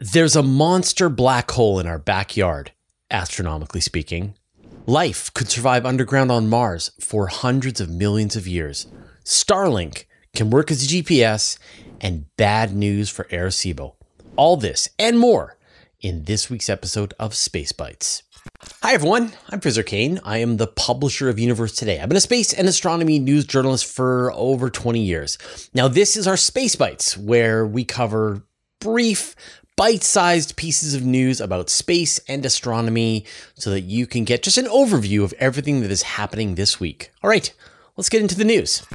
There's a monster black hole in our backyard, astronomically speaking. Life could survive underground on Mars for hundreds of millions of years. Starlink can work as GPS, and bad news for Arecibo. All this and more in this week's episode of Space Bites. Hi everyone, I'm Fraser Cain. I am the publisher of Universe Today. I've been a space and astronomy news journalist for over 20 years. Now, this is our Space Bites, where we cover brief bite sized pieces of news about space and astronomy so that you can get just an overview of everything that is happening this week. All right, let's get into the news.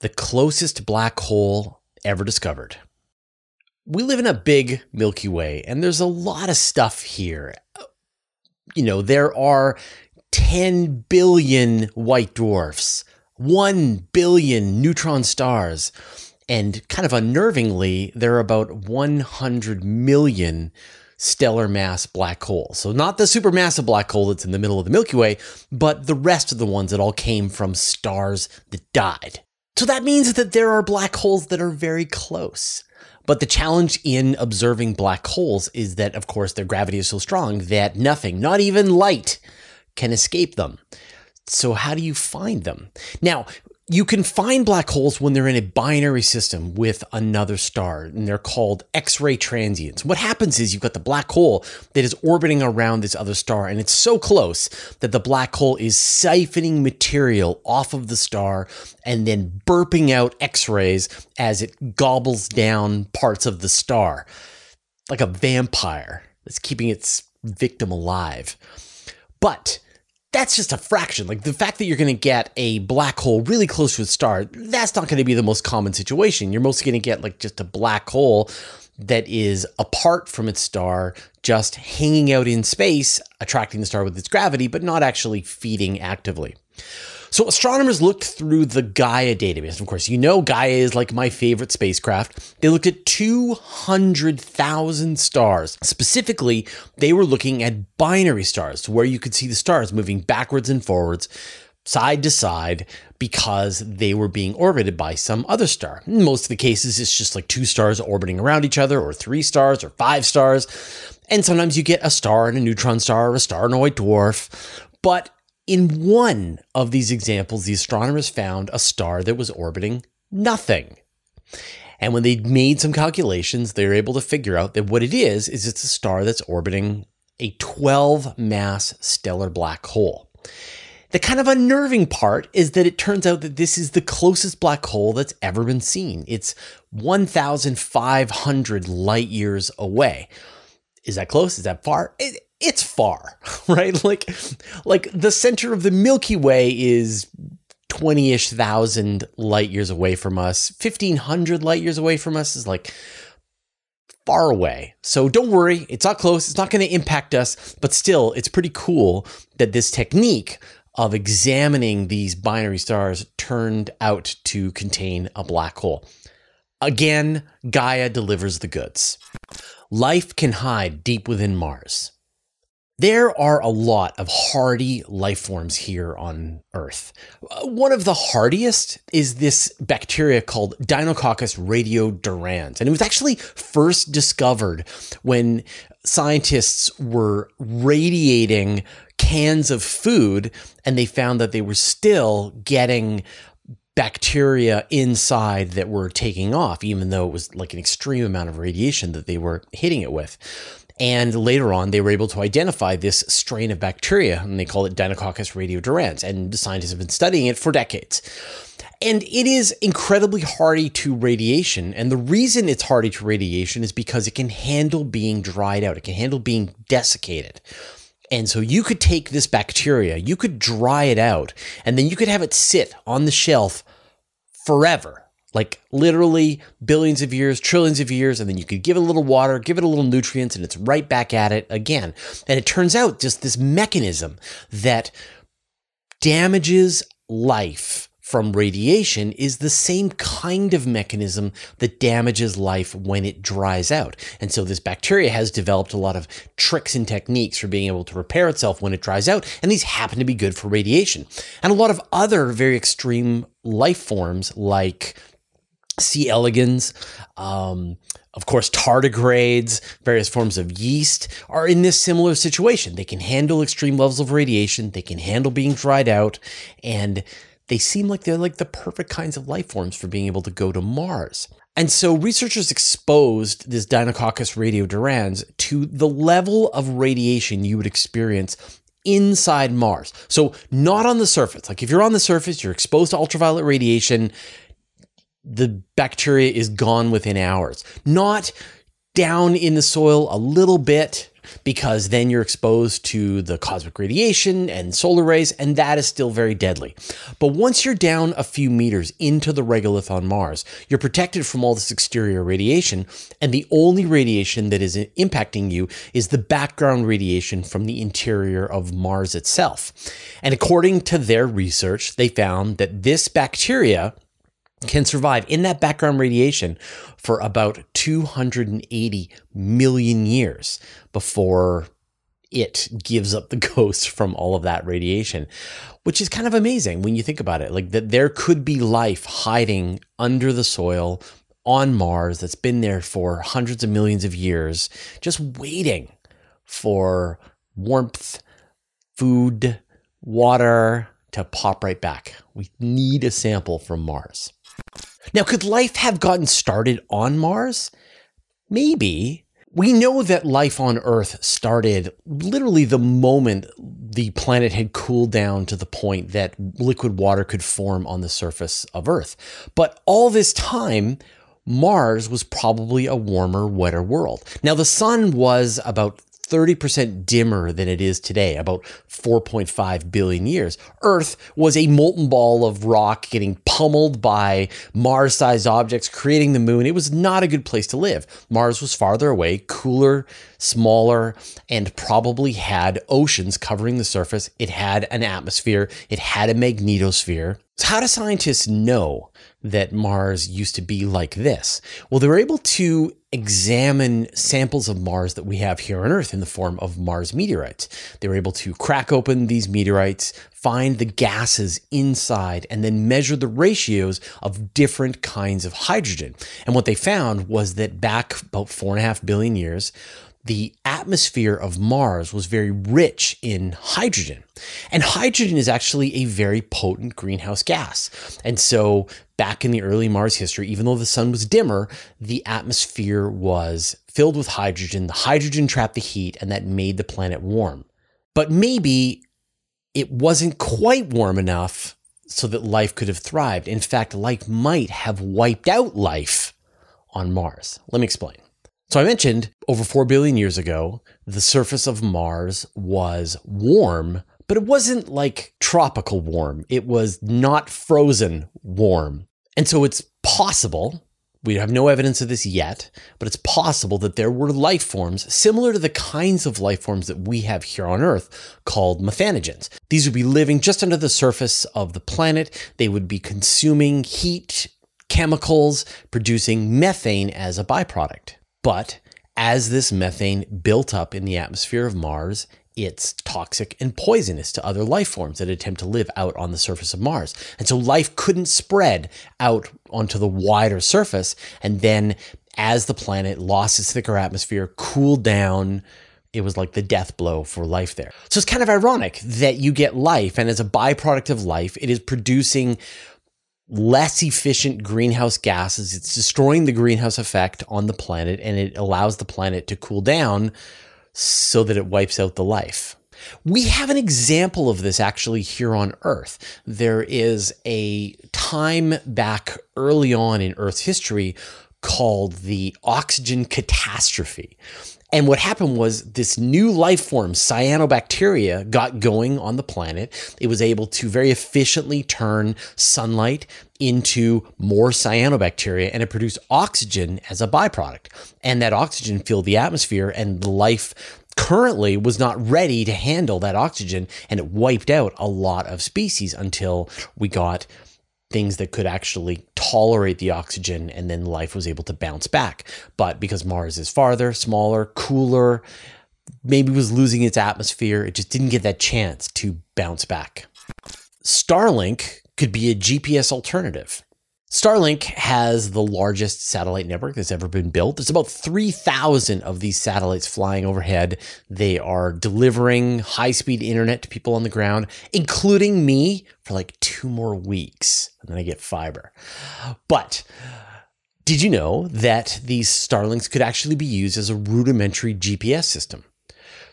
The closest black hole ever discovered. We live in a big Milky Way, and there's a lot of stuff here. You know, there are 10 billion white dwarfs, 1 billion neutron stars and kind of unnervingly, there are about 100 million stellar mass black holes. So, not the supermassive black hole that's in the middle of the Milky Way, but the rest of the ones that all came from stars that died. So, that means that there are black holes that are very close. But the challenge in observing black holes is that, of course, their gravity is so strong that nothing, not even light, can escape them. So, how do you find them? Now, you can find black holes when they're in a binary system with another star, and they're called X ray transients. What happens is you've got the black hole that is orbiting around this other star, and it's so close that the black hole is siphoning material off of the star and then burping out X rays as it gobbles down parts of the star, like a vampire that's keeping its victim alive. But that's just a fraction. Like the fact that you're going to get a black hole really close to a star, that's not going to be the most common situation. You're mostly going to get like just a black hole that is apart from its star, just hanging out in space, attracting the star with its gravity, but not actually feeding actively. So astronomers looked through the Gaia database. Of course, you know Gaia is like my favorite spacecraft. They looked at 200,000 stars. Specifically, they were looking at binary stars, where you could see the stars moving backwards and forwards, side to side, because they were being orbited by some other star. In most of the cases, it's just like two stars orbiting around each other, or three stars, or five stars. And sometimes you get a star and a neutron star, or a star and a white dwarf. But in one of these examples, the astronomers found a star that was orbiting nothing. And when they made some calculations, they were able to figure out that what it is, is it's a star that's orbiting a 12 mass stellar black hole. The kind of unnerving part is that it turns out that this is the closest black hole that's ever been seen. It's 1,500 light years away. Is that close? Is that far? It, it's far, right? Like, like the center of the Milky Way is 20 ish thousand light years away from us. 1500 light years away from us is like far away. So don't worry, it's not close. It's not going to impact us, but still, it's pretty cool that this technique of examining these binary stars turned out to contain a black hole. Again, Gaia delivers the goods. Life can hide deep within Mars. There are a lot of hardy life forms here on Earth. Uh, one of the hardiest is this bacteria called Deinococcus radiodurans. And it was actually first discovered when scientists were radiating cans of food and they found that they were still getting bacteria inside that were taking off, even though it was like an extreme amount of radiation that they were hitting it with. And later on, they were able to identify this strain of bacteria, and they call it Deinococcus radiodurans. And scientists have been studying it for decades. And it is incredibly hardy to radiation. And the reason it's hardy to radiation is because it can handle being dried out, it can handle being desiccated. And so you could take this bacteria, you could dry it out, and then you could have it sit on the shelf forever like literally billions of years, trillions of years, and then you could give it a little water, give it a little nutrients, and it's right back at it again. And it turns out just this mechanism that damages life from radiation is the same kind of mechanism that damages life when it dries out. And so this bacteria has developed a lot of tricks and techniques for being able to repair itself when it dries out. And these happen to be good for radiation. And a lot of other very extreme life forms like C. elegans, um, of course, tardigrades, various forms of yeast are in this similar situation. They can handle extreme levels of radiation, they can handle being dried out, and they seem like they're like the perfect kinds of life forms for being able to go to Mars. And so researchers exposed this Deinococcus radiodurans to the level of radiation you would experience inside Mars. So not on the surface. Like if you're on the surface, you're exposed to ultraviolet radiation, the bacteria is gone within hours. Not down in the soil a little bit because then you're exposed to the cosmic radiation and solar rays, and that is still very deadly. But once you're down a few meters into the regolith on Mars, you're protected from all this exterior radiation, and the only radiation that is impacting you is the background radiation from the interior of Mars itself. And according to their research, they found that this bacteria can survive in that background radiation for about 280 million years before it gives up the ghost from all of that radiation, which is kind of amazing when you think about it. Like that there could be life hiding under the soil on Mars that's been there for hundreds of millions of years, just waiting for warmth, food, water to pop right back. We need a sample from Mars. Now, could life have gotten started on Mars? Maybe. We know that life on Earth started literally the moment the planet had cooled down to the point that liquid water could form on the surface of Earth. But all this time, Mars was probably a warmer, wetter world. Now, the sun was about 30% dimmer than it is today, about 4.5 billion years. Earth was a molten ball of rock getting pummeled by Mars sized objects, creating the moon. It was not a good place to live. Mars was farther away, cooler, smaller, and probably had oceans covering the surface. It had an atmosphere, it had a magnetosphere. So, how do scientists know that Mars used to be like this? Well, they were able to examine samples of Mars that we have here on Earth in the form of Mars meteorites. They were able to crack open these meteorites, find the gases inside, and then measure the ratios of different kinds of hydrogen. And what they found was that back about four and a half billion years, the atmosphere of Mars was very rich in hydrogen. And hydrogen is actually a very potent greenhouse gas. And so, back in the early Mars history, even though the sun was dimmer, the atmosphere was filled with hydrogen. The hydrogen trapped the heat, and that made the planet warm. But maybe it wasn't quite warm enough so that life could have thrived. In fact, life might have wiped out life on Mars. Let me explain. So I mentioned over 4 billion years ago, the surface of Mars was warm, but it wasn't like tropical warm. It was not frozen warm. And so it's possible, we have no evidence of this yet, but it's possible that there were life forms similar to the kinds of life forms that we have here on Earth called methanogens. These would be living just under the surface of the planet. They would be consuming heat, chemicals, producing methane as a byproduct. But as this methane built up in the atmosphere of Mars, it's toxic and poisonous to other life forms that attempt to live out on the surface of Mars. And so life couldn't spread out onto the wider surface. And then as the planet lost its thicker atmosphere, cooled down, it was like the death blow for life there. So it's kind of ironic that you get life, and as a byproduct of life, it is producing less efficient greenhouse gases. It's destroying the greenhouse effect on the planet and it allows the planet to cool down so that it wipes out the life. We have an example of this actually here on Earth. There is a time back early on in Earth's history called the oxygen catastrophe. And what happened was this new life form, cyanobacteria, got going on the planet. It was able to very efficiently turn sunlight into more cyanobacteria and it produced oxygen as a byproduct. And that oxygen filled the atmosphere and life currently was not ready to handle that oxygen and it wiped out a lot of species until we got things that could actually tolerate the oxygen and then life was able to bounce back. But because Mars is farther, smaller, cooler, maybe was losing its atmosphere, it just didn't get that chance to bounce back. Starlink could be a GPS alternative. Starlink has the largest satellite network that's ever been built. There's about 3,000 of these satellites flying overhead. They are delivering high speed internet to people on the ground, including me for like two more weeks. And then I get fiber. But did you know that these Starlinks could actually be used as a rudimentary GPS system?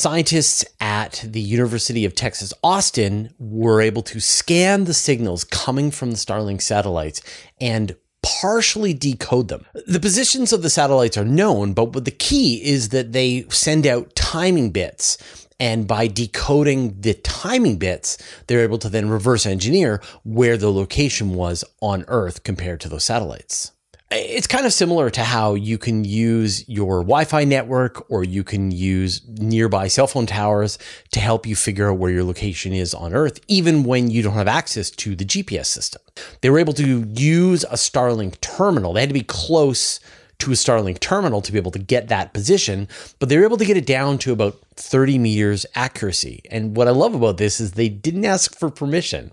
Scientists at the University of Texas Austin were able to scan the signals coming from the Starlink satellites and partially decode them. The positions of the satellites are known, but the key is that they send out timing bits. And by decoding the timing bits, they're able to then reverse engineer where the location was on Earth compared to those satellites it's kind of similar to how you can use your Wi-Fi network or you can use nearby cell phone towers to help you figure out where your location is on Earth, even when you don't have access to the GPS system. They were able to use a Starlink terminal. They had to be close to a Starlink terminal to be able to get that position, but they were able to get it down to about 30 meters accuracy. And what I love about this is they didn't ask for permission.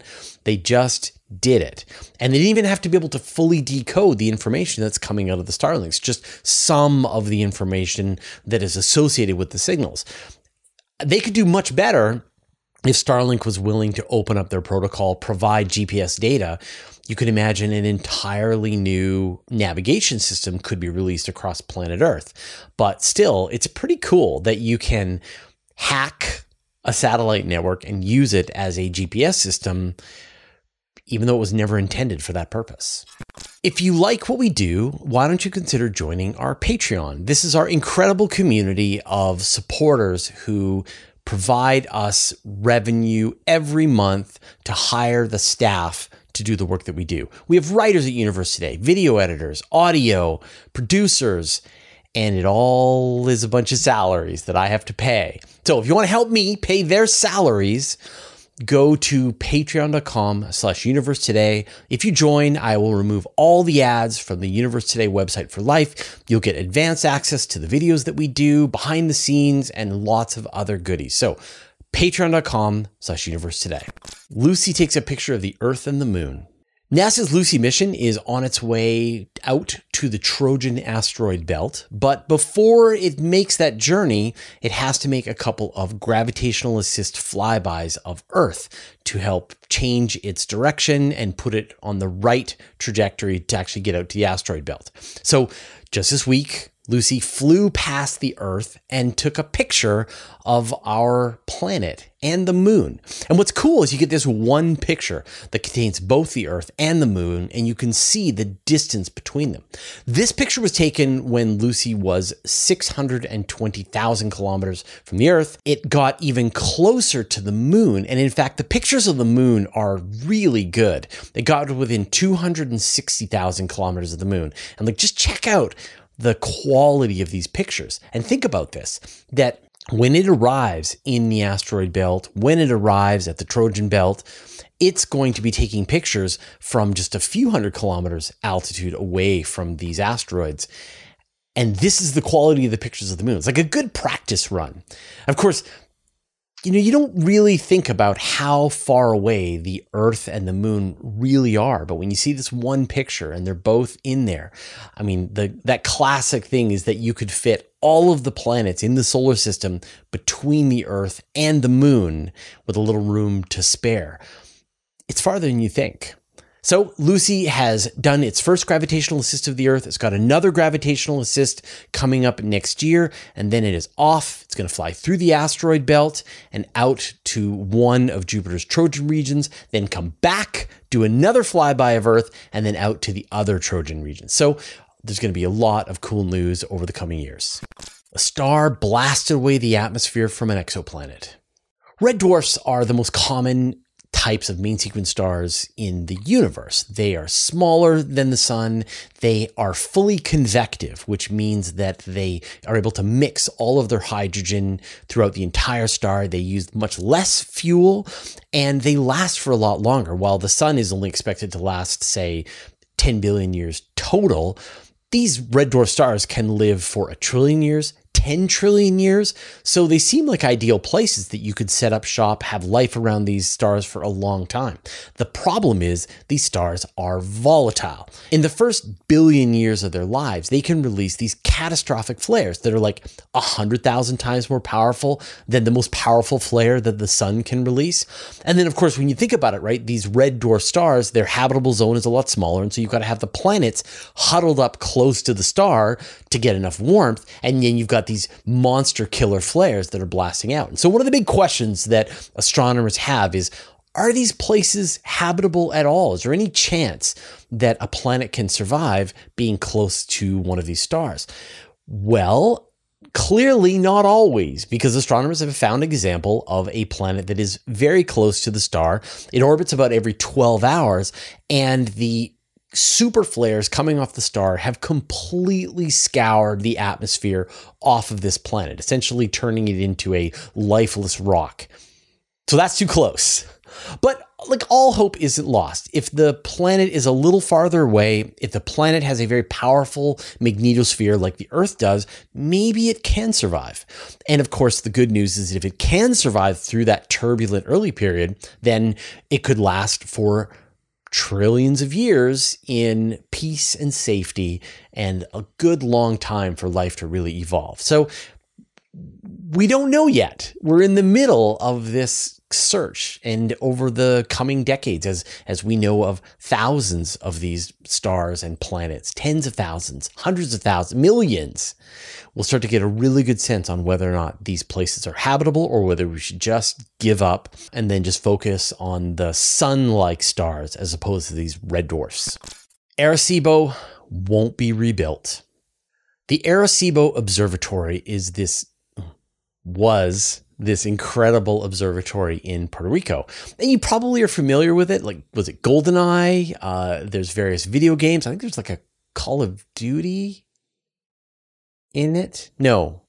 They just did it. And they didn't even have to be able to fully decode the information that's coming out of the Starlinks, just some of the information that is associated with the signals. They could do much better if Starlink was willing to open up their protocol, provide GPS data. You could imagine an entirely new navigation system could be released across planet Earth. But still, it's pretty cool that you can hack a satellite network and use it as a GPS system even though it was never intended for that purpose. If you like what we do, why don't you consider joining our Patreon? This is our incredible community of supporters who provide us revenue every month to hire the staff to do the work that we do. We have writers at Universe Today, video editors, audio, producers, and it all is a bunch of salaries that I have to pay. So if you want to help me pay their salaries, go to patreon.com slash universe today. If you join, I will remove all the ads from the Universe Today website for life. You'll get advanced access to the videos that we do, behind the scenes, and lots of other goodies. So patreon.com slash universe today. Lucy takes a picture of the earth and the moon. NASA's Lucy mission is on its way out to the Trojan asteroid belt, but before it makes that journey, it has to make a couple of gravitational assist flybys of Earth to help change its direction and put it on the right trajectory to actually get out to the asteroid belt. So, just this week, Lucy flew past the Earth and took a picture of our planet and the moon. And what's cool is you get this one picture that contains both the Earth and the moon, and you can see the distance between them. This picture was taken when Lucy was 620,000 kilometers from the Earth. It got even closer to the moon. And in fact, the pictures of the moon are really good. They got within 260,000 kilometers of the moon. And like, just check out the quality of these pictures. And think about this that when it arrives in the asteroid belt, when it arrives at the Trojan belt, it's going to be taking pictures from just a few hundred kilometers altitude away from these asteroids. And this is the quality of the pictures of the moon. It's like a good practice run. Of course, you know, you don't really think about how far away the Earth and the moon really are. But when you see this one picture and they're both in there, I mean, the, that classic thing is that you could fit all of the planets in the solar system between the Earth and the moon with a little room to spare. It's farther than you think. So Lucy has done its first gravitational assist of the Earth. It's got another gravitational assist coming up next year, and then it is off. It's going to fly through the asteroid belt and out to one of Jupiter's Trojan regions, then come back, do another flyby of Earth, and then out to the other Trojan regions. So there's going to be a lot of cool news over the coming years. A star blasted away the atmosphere from an exoplanet. Red dwarfs are the most common types of main sequence stars in the universe. They are smaller than the sun. They are fully convective, which means that they are able to mix all of their hydrogen throughout the entire star. They use much less fuel and they last for a lot longer. While the sun is only expected to last, say, 10 billion years total, these red dwarf stars can live for a trillion years, 10 trillion years. So they seem like ideal places that you could set up shop, have life around these stars for a long time. The problem is these stars are volatile. In the first billion years of their lives, they can release these catastrophic flares that are like 100,000 times more powerful than the most powerful flare that the sun can release. And then, of course, when you think about it, right, these red dwarf stars, their habitable zone is a lot smaller. And so you've got to have the planets huddled up close to the star to get enough warmth. And then you've got these monster killer flares that are blasting out. And so, one of the big questions that astronomers have is are these places habitable at all? Is there any chance that a planet can survive being close to one of these stars? Well, Clearly, not always, because astronomers have found an example of a planet that is very close to the star. It orbits about every 12 hours, and the super flares coming off the star have completely scoured the atmosphere off of this planet, essentially turning it into a lifeless rock. So that's too close. But like all hope isn't lost. If the planet is a little farther away, if the planet has a very powerful magnetosphere like the Earth does, maybe it can survive. And of course, the good news is that if it can survive through that turbulent early period, then it could last for trillions of years in peace and safety and a good long time for life to really evolve. So we don't know yet. We're in the middle of this search and over the coming decades as as we know of thousands of these stars and planets tens of thousands hundreds of thousands millions. We'll start to get a really good sense on whether or not these places are habitable or whether we should just give up and then just focus on the sun-like stars as opposed to these red dwarfs. Arecibo won't be rebuilt. The arecibo observatory is this was this incredible observatory in Puerto Rico. And you probably are familiar with it. Like, was it GoldenEye? Uh, there's various video games. I think there's like a Call of Duty in it. No,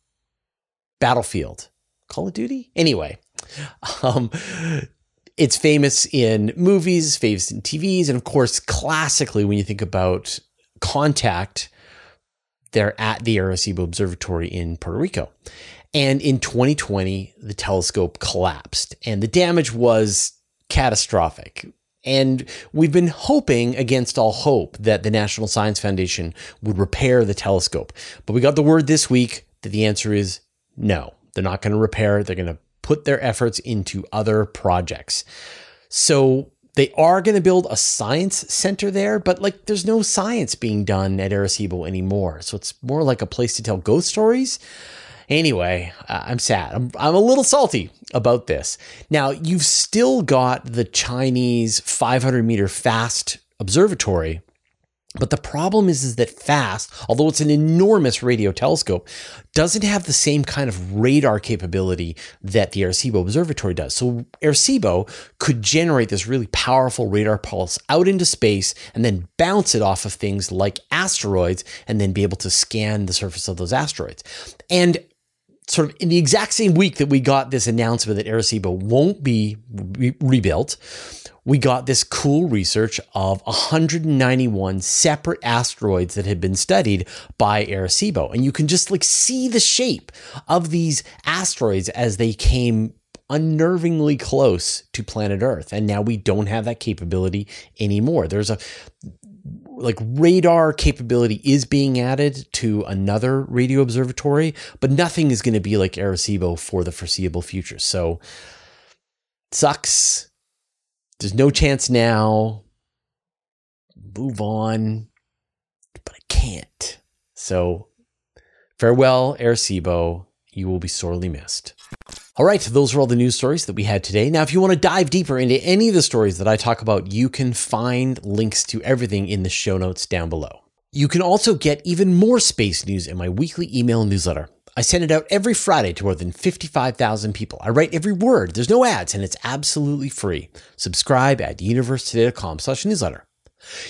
Battlefield. Call of Duty? Anyway, um, it's famous in movies, famous in TVs, and of course, classically, when you think about Contact, they're at the Arecibo Observatory in Puerto Rico. And in 2020, the telescope collapsed and the damage was catastrophic. And we've been hoping against all hope that the National Science Foundation would repair the telescope. But we got the word this week that the answer is no. They're not going to repair, it. they're going to put their efforts into other projects. So they are going to build a science center there, but like there's no science being done at Arecibo anymore. So it's more like a place to tell ghost stories. Anyway, uh, I'm sad. I'm, I'm a little salty about this. Now, you've still got the Chinese 500 meter fast observatory. But the problem is, is that FAST, although it's an enormous radio telescope, doesn't have the same kind of radar capability that the Arecibo Observatory does. So Arecibo could generate this really powerful radar pulse out into space and then bounce it off of things like asteroids and then be able to scan the surface of those asteroids. And sort of in the exact same week that we got this announcement that Arecibo won't be re- rebuilt, we got this cool research of 191 separate asteroids that had been studied by Arecibo. And you can just like see the shape of these asteroids as they came unnervingly close to planet Earth. And now we don't have that capability anymore. There's a like radar capability is being added to another radio observatory, but nothing is going to be like Arecibo for the foreseeable future. So sucks. There's no chance now. Move on, but I can't. So farewell, Arecibo. You will be sorely missed. All right, those are all the news stories that we had today. Now, if you want to dive deeper into any of the stories that I talk about, you can find links to everything in the show notes down below. You can also get even more space news in my weekly email newsletter. I send it out every Friday to more than 55,000 people. I write every word. There's no ads and it's absolutely free. Subscribe at universetoday.com slash newsletter.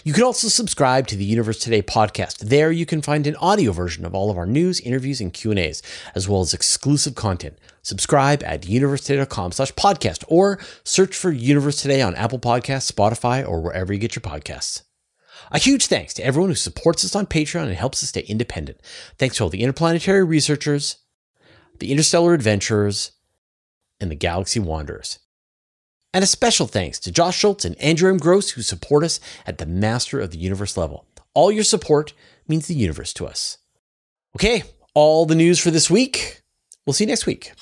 You can also subscribe to the Universe Today podcast. There you can find an audio version of all of our news, interviews, and Q&As, as well as exclusive content. Subscribe at universetoday.com slash podcast or search for Universe Today on Apple Podcasts, Spotify, or wherever you get your podcasts. A huge thanks to everyone who supports us on Patreon and helps us stay independent. Thanks to all the interplanetary researchers, the Interstellar Adventurers, and the Galaxy Wanderers. And a special thanks to Josh Schultz and Andrew M. Gross who support us at the Master of the Universe level. All your support means the universe to us. Okay, all the news for this week. We'll see you next week.